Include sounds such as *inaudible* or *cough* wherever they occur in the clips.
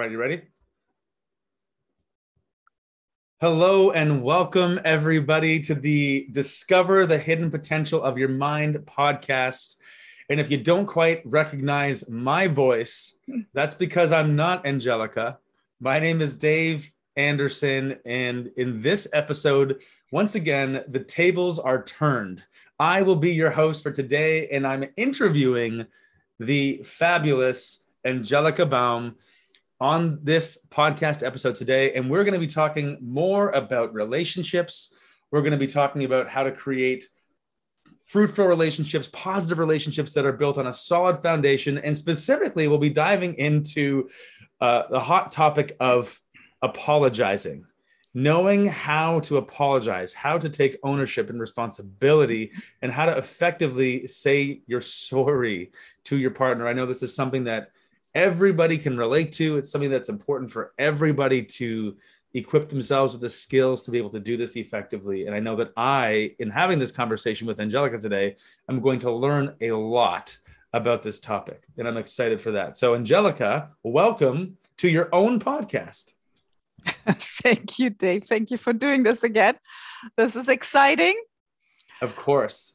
right, you ready? Hello and welcome everybody to the Discover the Hidden Potential of Your Mind podcast. And if you don't quite recognize my voice, that's because I'm not Angelica. My name is Dave Anderson. And in this episode, once again, the tables are turned. I will be your host for today, and I'm interviewing the fabulous Angelica Baum on this podcast episode today. And we're going to be talking more about relationships. We're going to be talking about how to create fruitful relationships, positive relationships that are built on a solid foundation. And specifically, we'll be diving into uh, the hot topic of apologizing, knowing how to apologize, how to take ownership and responsibility, and how to effectively say you're sorry to your partner. I know this is something that everybody can relate to. It's something that's important for everybody to equip themselves with the skills to be able to do this effectively. And I know that I, in having this conversation with Angelica today, I'm going to learn a lot about this topic. And I'm excited for that. So, Angelica, welcome to your own podcast. *laughs* Thank you, Dave. Thank you for doing this again. This is exciting. Of course.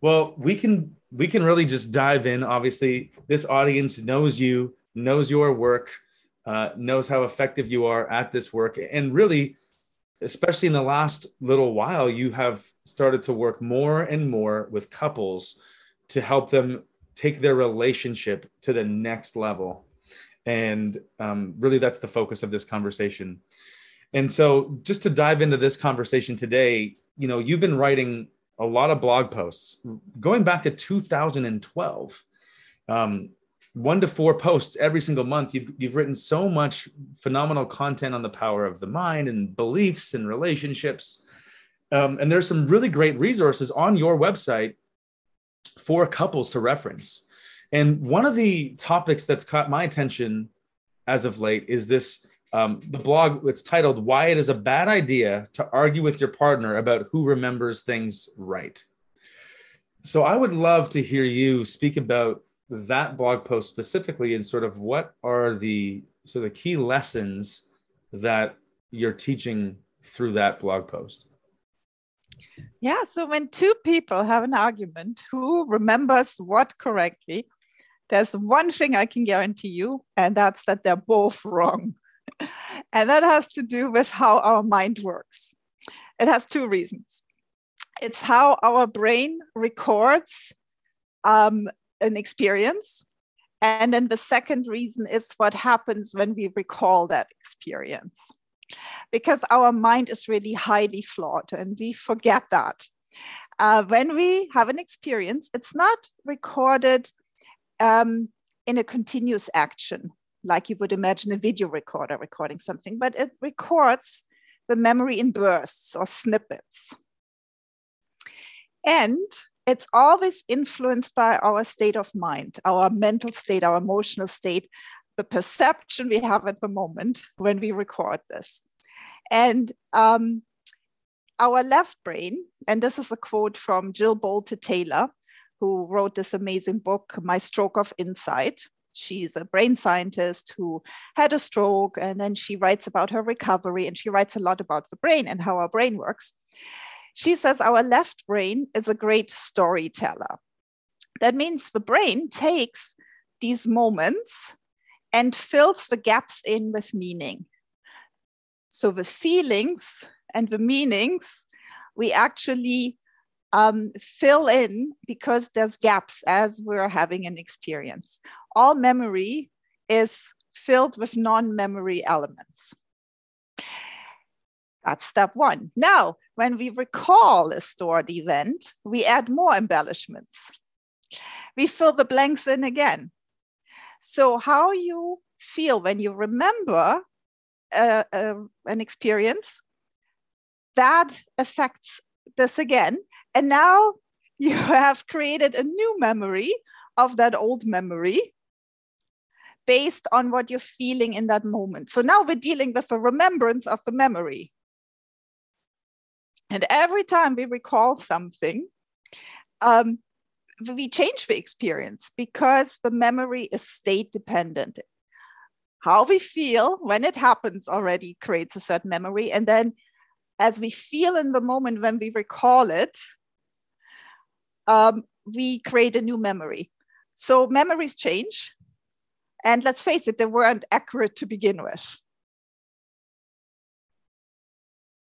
Well, we can we can really just dive in. Obviously, this audience knows you, knows your work, uh, knows how effective you are at this work, and really, especially in the last little while, you have started to work more and more with couples to help them take their relationship to the next level. And um, really, that's the focus of this conversation. And so, just to dive into this conversation today, you know, you've been writing a lot of blog posts going back to 2012. Um, one to four posts every single month. You've, you've written so much phenomenal content on the power of the mind and beliefs and relationships. Um, and there's some really great resources on your website for couples to reference. And one of the topics that's caught my attention as of late is this um, the blog it's titled why it is a bad idea to argue with your partner about who remembers things right so i would love to hear you speak about that blog post specifically and sort of what are the so the key lessons that you're teaching through that blog post yeah so when two people have an argument who remembers what correctly there's one thing i can guarantee you and that's that they're both wrong *laughs* and that has to do with how our mind works. It has two reasons. It's how our brain records um, an experience. And then the second reason is what happens when we recall that experience. Because our mind is really highly flawed and we forget that. Uh, when we have an experience, it's not recorded um, in a continuous action like you would imagine a video recorder recording something, but it records the memory in bursts or snippets. And it's always influenced by our state of mind, our mental state, our emotional state, the perception we have at the moment when we record this. And um, our left brain, and this is a quote from Jill Bolte Taylor, who wrote this amazing book, My Stroke of Insight. She's a brain scientist who had a stroke, and then she writes about her recovery and she writes a lot about the brain and how our brain works. She says our left brain is a great storyteller. That means the brain takes these moments and fills the gaps in with meaning. So the feelings and the meanings we actually um, fill in because there's gaps as we're having an experience. All memory is filled with non-memory elements. That's step one. Now, when we recall a stored event, we add more embellishments. We fill the blanks in again. So, how you feel when you remember uh, uh, an experience, that affects this again. And now *laughs* you have created a new memory of that old memory based on what you're feeling in that moment. So now we're dealing with a remembrance of the memory. And every time we recall something, um, we change the experience because the memory is state dependent. how we feel when it happens already creates a certain memory. And then as we feel in the moment when we recall it, um, we create a new memory. So memories change. And let's face it, they weren't accurate to begin with.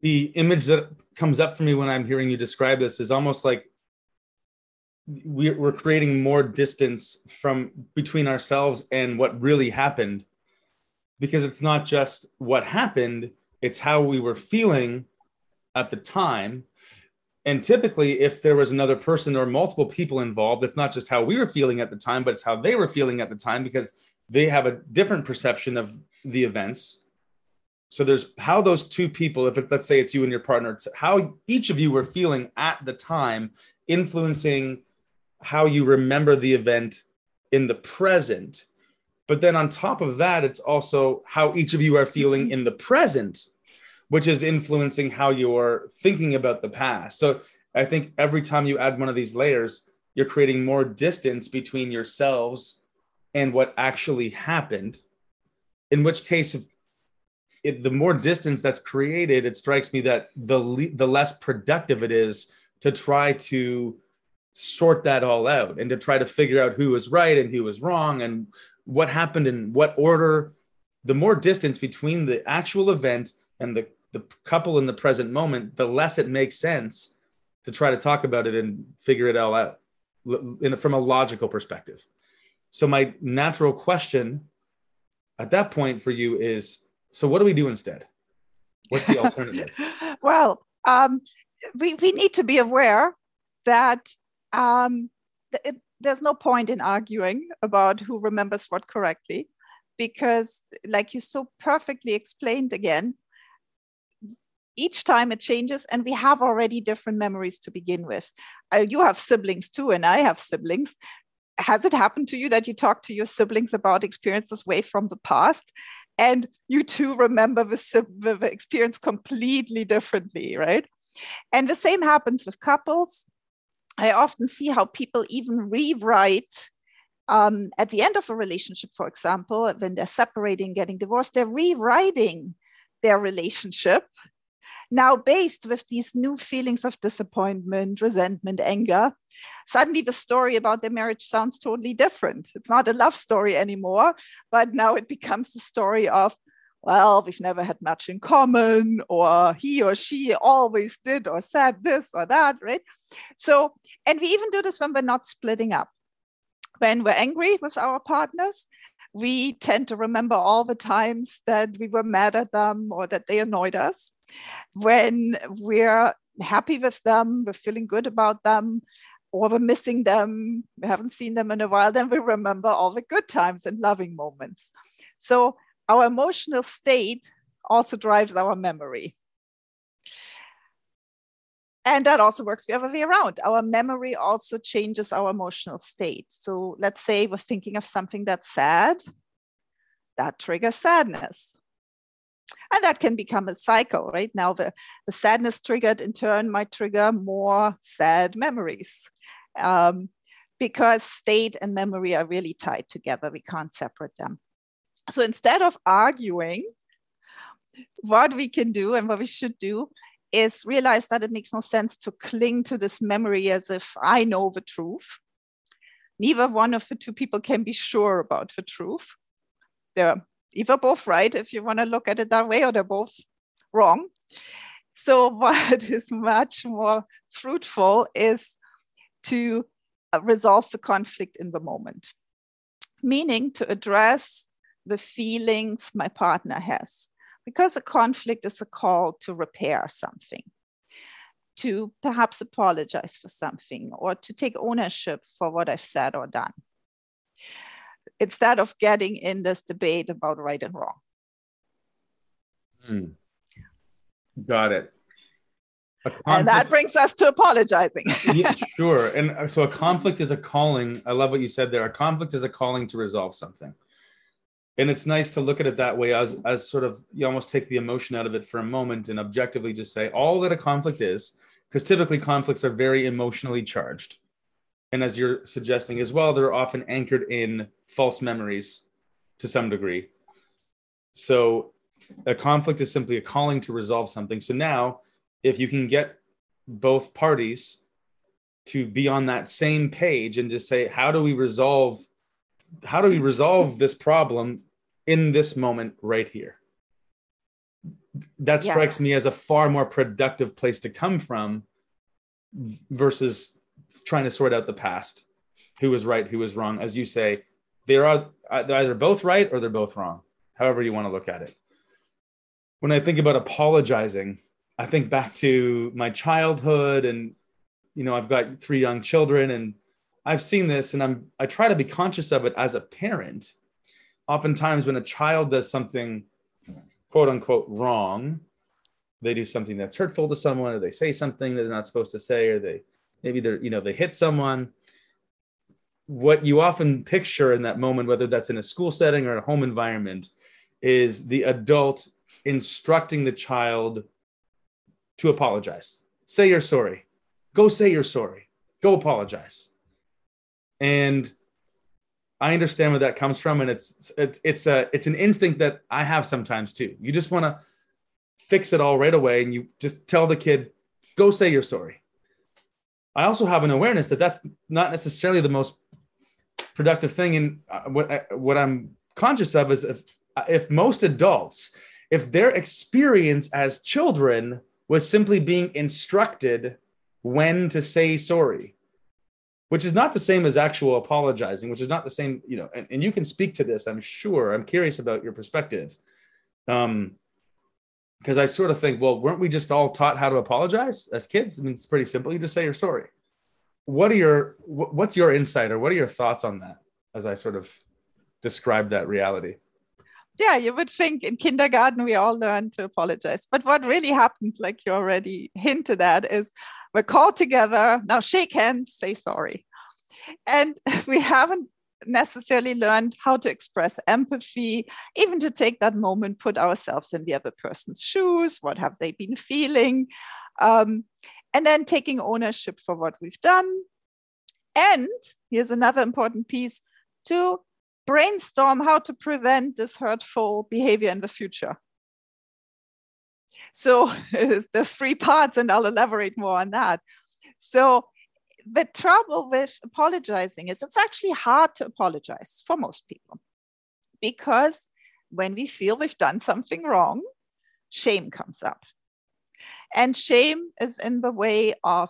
The image that comes up for me when I'm hearing you describe this is almost like we're creating more distance from between ourselves and what really happened. Because it's not just what happened it's how we were feeling at the time. And typically if there was another person or multiple people involved it's not just how we were feeling at the time but it's how they were feeling at the time because they have a different perception of the events so there's how those two people if it, let's say it's you and your partner how each of you were feeling at the time influencing how you remember the event in the present but then on top of that it's also how each of you are feeling mm-hmm. in the present which is influencing how you're thinking about the past. So I think every time you add one of these layers, you're creating more distance between yourselves and what actually happened. In which case, if, if the more distance that's created, it strikes me that the le- the less productive it is to try to sort that all out and to try to figure out who was right and who was wrong and what happened in what order. The more distance between the actual event and the the couple in the present moment, the less it makes sense to try to talk about it and figure it all out in, from a logical perspective. So my natural question at that point for you is, so what do we do instead? What's the alternative? *laughs* well, um, we, we need to be aware that um, it, there's no point in arguing about who remembers what correctly because like you so perfectly explained again each time it changes and we have already different memories to begin with uh, you have siblings too and i have siblings has it happened to you that you talk to your siblings about experiences way from the past and you too remember the, the experience completely differently right? And the same happens with couples. I often see how people even rewrite um, at the end of a relationship for example when they're separating getting divorced they're rewriting their relationship now based with these new feelings of disappointment, resentment, anger, suddenly the story about their marriage sounds totally different. It's not a love story anymore, but now it becomes a story of, well, we've never had much in common, or he or she always did or said this or that, right? So, and we even do this when we're not splitting up. When we're angry with our partners, we tend to remember all the times that we were mad at them or that they annoyed us. When we're happy with them, we're feeling good about them, or we're missing them, we haven't seen them in a while, then we remember all the good times and loving moments. So our emotional state also drives our memory. And that also works the other way around. Our memory also changes our emotional state. So let's say we're thinking of something that's sad, that triggers sadness. And that can become a cycle, right? Now, the, the sadness triggered in turn might trigger more sad memories um, because state and memory are really tied together. We can't separate them. So instead of arguing, what we can do and what we should do is realize that it makes no sense to cling to this memory as if I know the truth. Neither one of the two people can be sure about the truth. They're either both right if you want to look at it that way, or they're both wrong. So, *laughs* what is much more fruitful is to uh, resolve the conflict in the moment, meaning to address the feelings my partner has because a conflict is a call to repair something, to perhaps apologize for something, or to take ownership for what I've said or done, instead of getting in this debate about right and wrong. Hmm. Got it. and that brings us to apologizing. *laughs* yeah, *laughs* sure. And uh, so a conflict is a calling. I love what you said there. A conflict is a calling to resolve something and it's nice to look at it that way as as sort of you almost take the emotion out of it for a moment and objectively just say all that a conflict is because typically conflicts are very emotionally charged and as you're suggesting as well they're often anchored in false memories to some degree So a conflict is simply a calling to resolve something. So now, if you can get both parties to be on that same page and just say, how do we resolve? How do we resolve this problem in this moment right here? That strikes yes. me as a far more productive place to come from versus trying to sort out the past who was right, who was wrong. As you say, they are uh, they're either both right or they're both wrong, however you want to look at it. When I think about apologizing, I think back to my childhood and you know, I've got three young children and I've seen this and I'm I try to be conscious of it as a parent. Oftentimes when a child does something quote unquote wrong, they do something that's hurtful to someone or they say something that they're not supposed to say or they maybe they're you know they hit someone what you often picture in that moment, whether that's in a school setting or a home environment, is the adult instructing the child to apologize. Say you're sorry. Go say you're sorry. Go apologize. And I understand where that comes from, and it's it's it's a it's an instinct that I have sometimes too. You just want to fix it all right away, and you just tell the kid, "Go say you're sorry." I also have an awareness that that's not necessarily the most productive thing. And uh, what I, what I'm conscious of is if if most adults, if their experience as children was simply being instructed when to say sorry, which is not the same as actual apologizing, which is not the same, you know, and, and you can speak to this, I'm sure. I'm curious about your perspective. Um, because I sort of think, well, weren't we just all taught how to apologize as kids? I mean, it's pretty simple. You just say you're sorry what are your what's your insight or what are your thoughts on that as I sort of describe that reality? Yeah, you would think in kindergarten we all learn to apologize. But what really happened, like you already hinted at, is we're called together, now shake hands, say sorry. And *laughs* we haven't necessarily learned how to express empathy, even to take that moment, put ourselves in the other person's shoes. What have they been feeling? Um, and then taking ownership for what we've done. And here's another important piece to brainstorm how to prevent this hurtful behavior in the future. So *laughs* there's three parts, and I'll elaborate more on that. So the trouble with apologizing is it's actually hard to apologize for most people because when we feel we've done something wrong, shame comes up. And shame is in the way of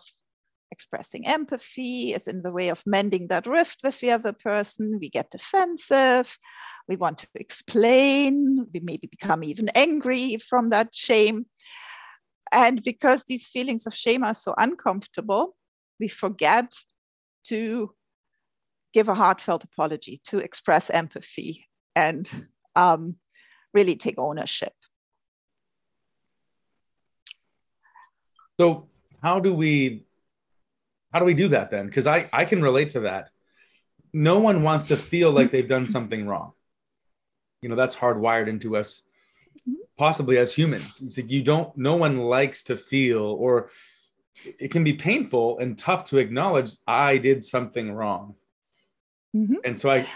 expressing empathy, is in the way of mending that rift with the other person. We get defensive, we want to explain, we maybe become even angry from that shame. And because these feelings of shame are so uncomfortable, we forget to give a heartfelt apology, to express empathy, and um, really take ownership. So how do we how do we do that then? Because I I can relate to that. No one wants to feel like they've done something wrong. You know that's hardwired into us, possibly as humans. It's like you don't. No one likes to feel, or it can be painful and tough to acknowledge I did something wrong. Mm-hmm. And so I,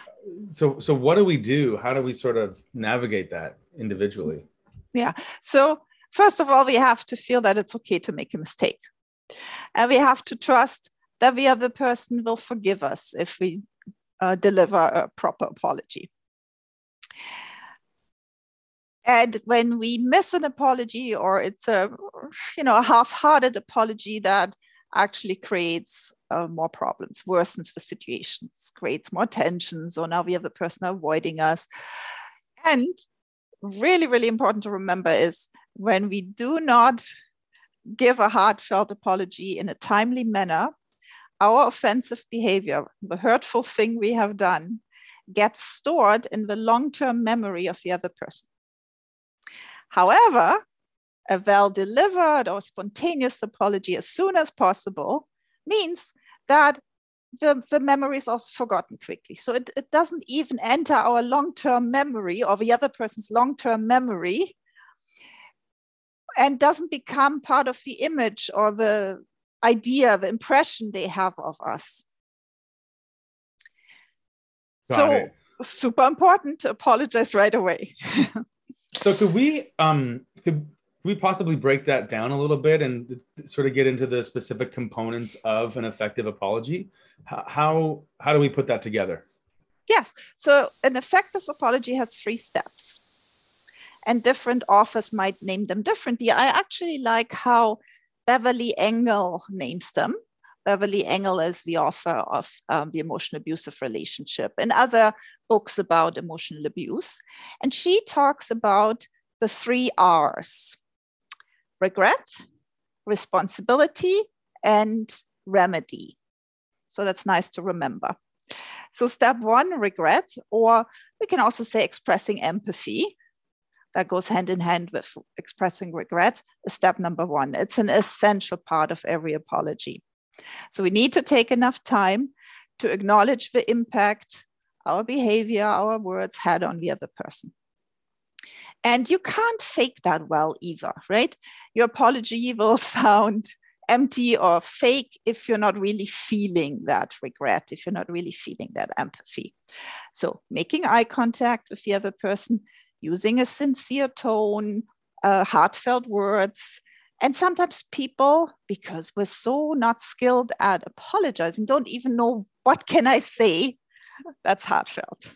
so so what do we do? How do we sort of navigate that individually? Yeah. So First of all, we have to feel that it's okay to make a mistake. And we have to trust that the other person will forgive us if we uh, deliver a proper apology. And when we miss an apology or it's a you know a half-hearted apology that actually creates uh, more problems, worsens the situations, creates more tensions, or now we have a person avoiding us. And really, really important to remember is when we do not give a heartfelt apology in a timely manner, our offensive behavior, the hurtful thing we have done, gets stored in the long term memory of the other person. However, a well delivered or spontaneous apology as soon as possible means that the, the memory is also forgotten quickly. So it, it doesn't even enter our long term memory or the other person's long term memory and doesn't become part of the image or the idea, the impression they have of us. Got so, it. super important to apologize right away. *laughs* So could we um could we possibly break that down a little bit and sort of get into the specific components of an effective apology? How how do we put that together? Yes. So an effective apology has three steps. And different authors might name them differently. I actually like how Beverly Engel names them. Beverly Engel is the author of um, The Emotional Abusive Relationship and other books about emotional abuse. And she talks about the three R's regret, responsibility, and remedy. So that's nice to remember. So, step one, regret, or we can also say expressing empathy. That goes hand in hand with expressing regret, is step number one. It's an essential part of every apology. So, we need to take enough time to acknowledge the impact our behavior, our words had on the other person. And you can't fake that well either, right? Your apology will *laughs* sound empty or fake if you're not really feeling that regret, if you're not really feeling that empathy. So, making eye contact with the other person, using a sincere tone, uh, heartfelt words. And sometimes people, because we're so not skilled at apologizing, don't even know what can I say that's heartfelt.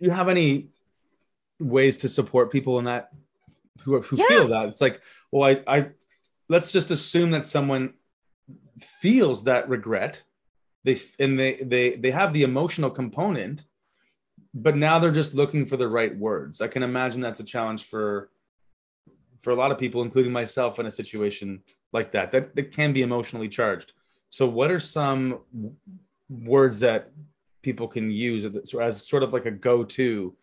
Do you have any ways to support people in that who, who yeah. feel that? It's like, well, I, I let's just assume that someone feels that regret they and they they they have the emotional component but now they're just looking for the right words i can imagine that's a challenge for for a lot of people including myself in a situation like that that, that can be emotionally charged so what are some words that people can use as sort of like a go-to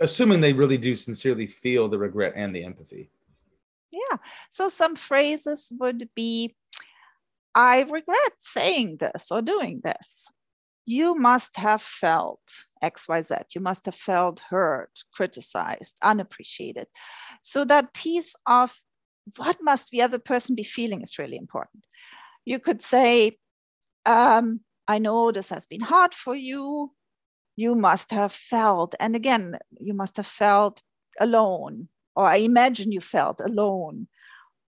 assuming they really do sincerely feel the regret and the empathy yeah. So some phrases would be I regret saying this or doing this. You must have felt XYZ. You must have felt hurt, criticized, unappreciated. So that piece of what must the other person be feeling is really important. You could say, um, I know this has been hard for you. You must have felt, and again, you must have felt alone, or I imagine you felt alone,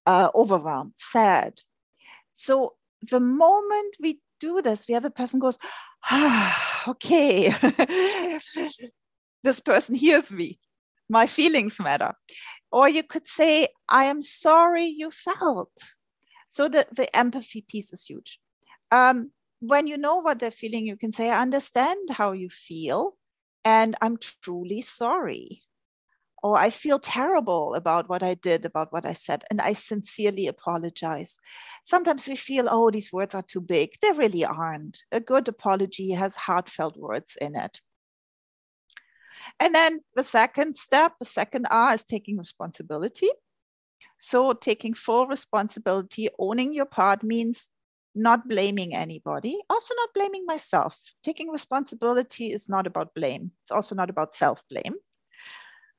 uh, overwhelmed, sad. So the moment we do this, the other person goes, ah, okay, *laughs* this person hears me. My feelings matter. Or you could say, I am sorry you felt. So the, the empathy piece is huge. Um, when you know what they're feeling, you can say, I understand how you feel, and I'm truly sorry or I feel terrible about what I did, about what I said, and I sincerely apologize. Sometimes we feel, oh, these words are too big. They really aren't. A good apology has heartfelt words in it. And then the second step, the second R is taking responsibility. So, taking full responsibility, owning your part means not blaming anybody, also not blaming myself. Taking responsibility is not about blame, it's also not about self blame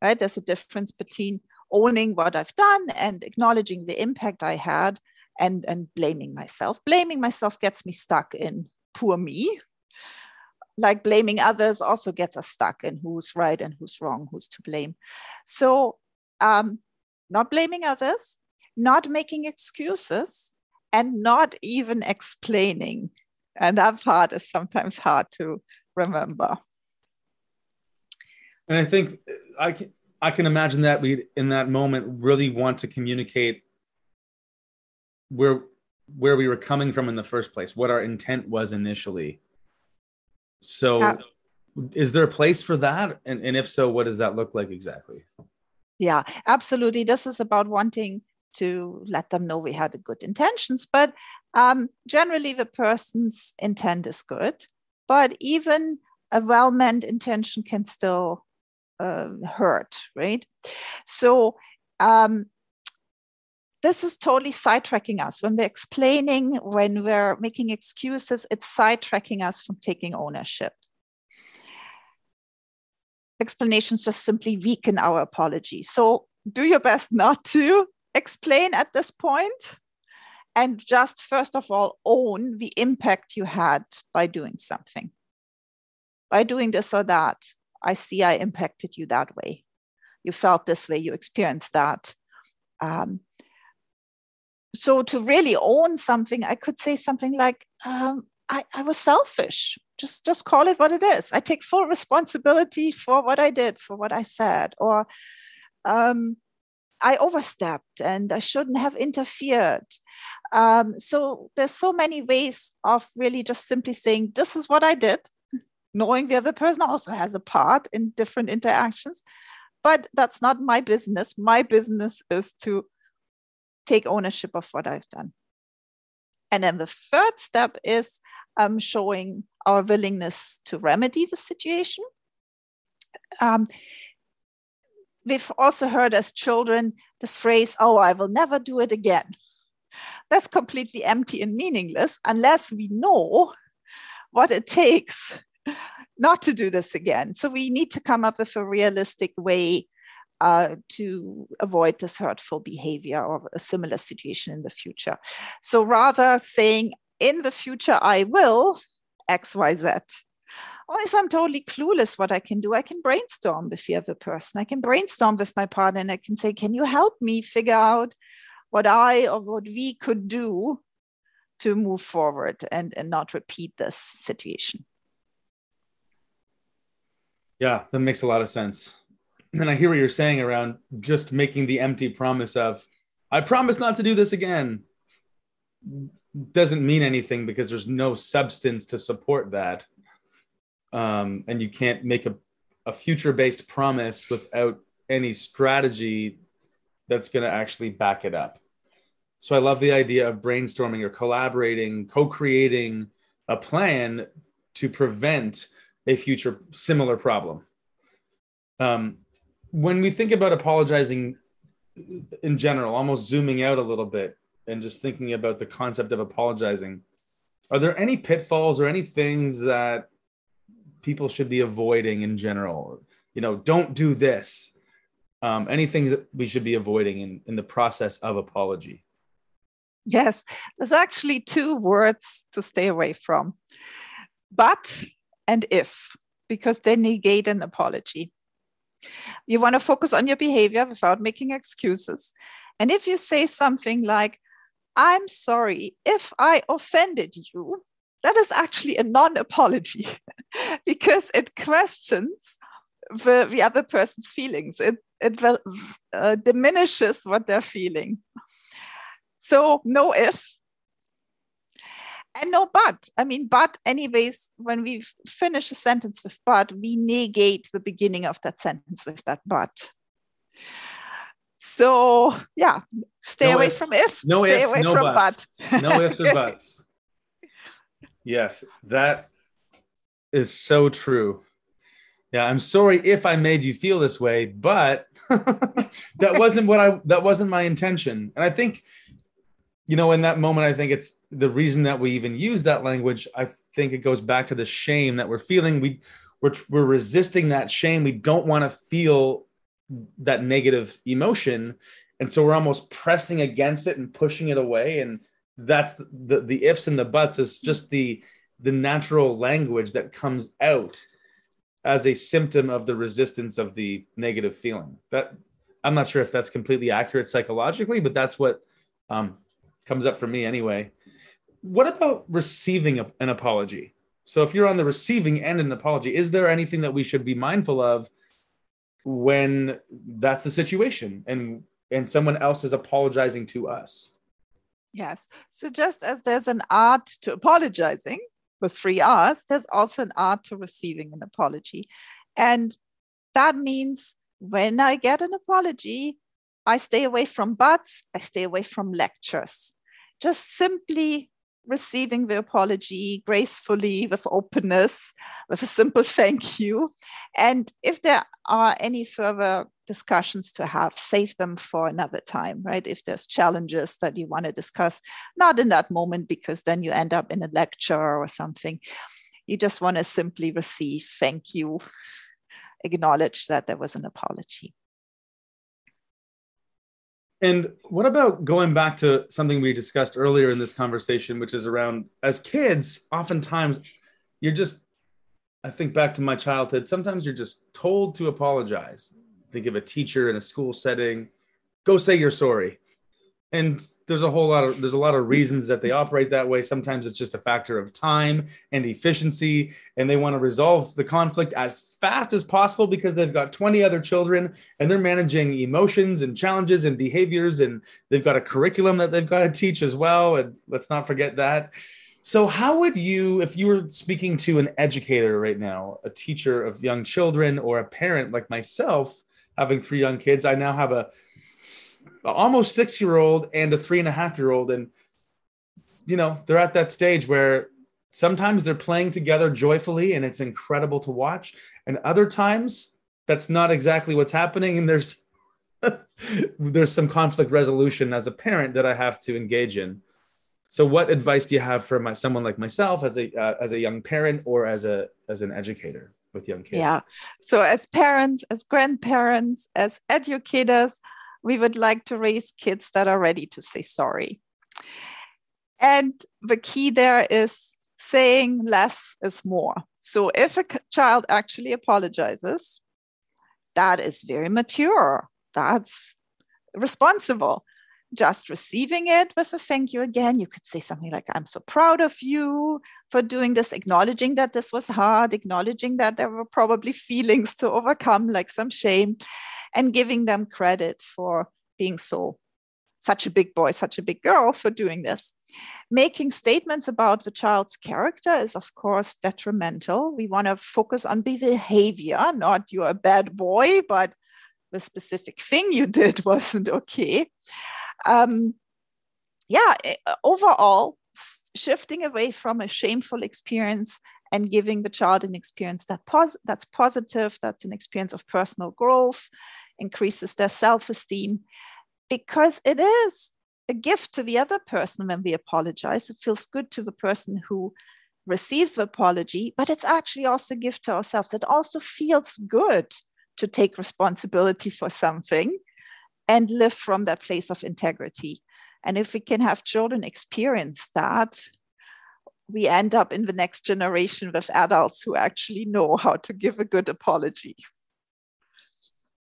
right? There's a difference between owning what I've done and acknowledging the impact I had and, and blaming myself. Blaming myself gets me stuck in poor me. Like blaming others also gets us stuck in who's right and who's wrong, who's to blame. So, um, not blaming others, not making excuses, and not even explaining. And that part is sometimes hard to remember. And I think I can, I can imagine that we in that moment really want to communicate where where we were coming from in the first place, what our intent was initially. So yeah. is there a place for that? And, and if so, what does that look like exactly? Yeah, absolutely. This is about wanting to let them know we had good intentions, but um, generally the person's intent is good. But even a well meant intention can still uh, hurt, right? So um, this is totally sidetracking us. When we're explaining, when we're making excuses, it's sidetracking us from taking ownership. Explanations just simply weaken our apology. So do your best not to explain at this point and just first of all own the impact you had by doing something by doing this or that I see I impacted you that way. You felt this way, you experienced that. Um, so to really own something, I could say something like, um, I, I was selfish. Just, just call it what it is. I take full responsibility for what I did, for what I said, or um, I overstepped and I shouldn't have interfered. Um, so there's so many ways of really just simply saying, this is what I did, knowing the other person also has a part in different interactions. But that's not my business. My business is to take ownership of what I've done. And then the third step is um, showing our willingness to remedy the situation. Um, we've also heard as children this phrase, oh, I will never do it again. That's completely empty and meaningless unless we know what it takes not to do this again. So we need to come up with a realistic way uh, to avoid this hurtful behavior or a similar situation in the future. So rather saying, in the future, I will X, Y, Z. Or if I'm totally clueless what I can do, I can brainstorm with the other person. I can brainstorm with my partner and I can say, Can you help me figure out what I or what we could do to move forward and, and not repeat this situation? Yeah, that makes a lot of sense. And I hear what you're saying around just making the empty promise of, I promise not to do this again, doesn't mean anything because there's no substance to support that um, and you can't make a, a future based promise without any strategy that's going to actually back it up. So I love the idea of brainstorming or collaborating, co creating a plan to prevent a future similar problem. Um, when we think about apologizing in general, almost zooming out a little bit and just thinking about the concept of apologizing, are there any pitfalls or any things that people should be avoiding in general? You know, don't do this. Um, any things that we should be avoiding in, in the process of apology? Yes, there's actually two words to stay away from but and if, because they negate an apology. You want to focus on your behavior without making excuses. And if you say something like, I'm sorry if I offended you, that is actually a non apology *laughs* because it questions the, the other person's feelings. It, it uh, diminishes what they're feeling. So, no if and no but. I mean, but, anyways, when we finish a sentence with but, we negate the beginning of that sentence with that but. So, yeah, stay no away if, from if, no stay ifs, away no from buts. but. no ifs or *laughs* buts. Yes, that is so true. Yeah, I'm sorry if I made you feel this way, but *laughs* that wasn't what I that wasn't my intention. And I think you know, in that moment I think it's the reason that we even use that language. I think it goes back to the shame that we're feeling. We we're, we're resisting that shame. We don't want to feel that negative emotion. And so we're almost pressing against it and pushing it away. And that's the, the, the ifs and the buts is just the the natural language that comes out as a symptom of the resistance of the negative feeling that i'm not sure if that's completely accurate psychologically but that's what um, comes up for me anyway what about receiving a, an apology so if you're on the receiving end of an apology is there anything that we should be mindful of when that's the situation and and someone else is apologizing to us Yes. So just as there's an art to apologizing with three R's, there's also an art to receiving an apology. And that means when I get an apology, I stay away from buts, I stay away from lectures. Just simply receiving the apology gracefully with openness, with a simple *laughs* thank you. And if there are any further discussions to have, save them for another time, right? If there's challenges that you want to discuss, not in that moment, because then you end up in a lecture or something. You just want to simply receive thank you, acknowledge that there was an apology. And what about going back to something we discussed earlier in this conversation, which is around as kids, oftentimes you're just I think back to my childhood. Sometimes you're just told to apologize. Think of a teacher in a school setting. Go say you're sorry and there's a whole lot of there's a lot of reasons that they operate that way. Sometimes it's just a factor of time and efficiency and they want to resolve the conflict as fast as possible because they've got 20 other children and they're managing emotions and challenges and behaviors and they've got a curriculum that they've got to teach as well and let's not forget that. So how would you if you were speaking to an educator right now a teacher of young children or a parent like myself having three young kids i now have a almost six year old and a three and a half year old. And, you know, they're at that stage where sometimes they're playing together joyfully and it's incredible to watch. And other times that's not exactly what's happening. And there's, *laughs* there's some conflict resolution as a parent that I have to engage in. So, what advice do you have for my someone like myself as a uh, as a young parent or as a as an educator with young kids? Yeah. So, as parents, as grandparents, as educators, we would like to raise kids that are ready to say sorry. And the key there is saying less is more. So if a child actually apologizes, that is very mature. That's responsible just receiving it with a thank you again. You could say something like, I'm so proud of you for doing this, acknowledging that this was hard, acknowledging that there were probably feelings to overcome, like some shame, and giving them credit for being so such a big boy, such a big girl for doing this. Making statements about the child's character is, of course, detrimental. We want to focus on the behavior, not you're a bad boy, but the specific thing you did *laughs* wasn't okay um, yeah, eh, overall, shifting away from a shameful experience and giving the child an experience that pos- that's positive, that's an experience of personal growth, increases their self esteem, because it is a gift to the other person when we apologize. It feels good to the person who receives the apology, but it's actually also a gift to ourselves. It also feels good to take responsibility for something and live from that place of integrity. And if we can have children experience that, we end up in the next generation with adults who actually know how to give a good apology.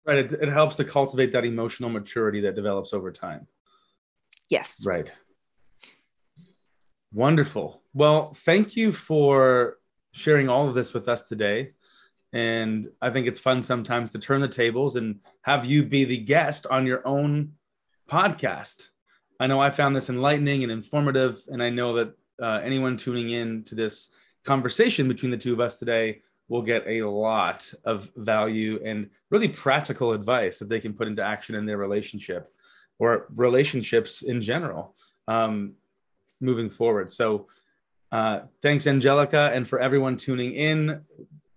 Right. It, it helps to cultivate that emotional maturity that develops over time. Yes. Right. Wonderful. Well, thank you for sharing all of this with us today. And I think it's fun sometimes to turn the tables and have you be the guest on your own podcast. I know I found this enlightening and informative, and I know that uh, anyone tuning in to this conversation between the two of us today will get a lot of value and really practical advice that they can put into action in their relationship or relationships in general um, moving forward. So, uh, thanks, Angelica, and for everyone tuning in.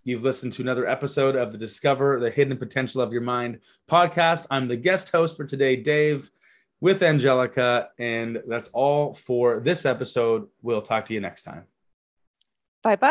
You've listened to another episode of the Discover the Hidden Potential of Your Mind podcast. I'm the guest host for today, Dave, with Angelica. And that's all for this episode. We'll talk to you next time. Bye bye.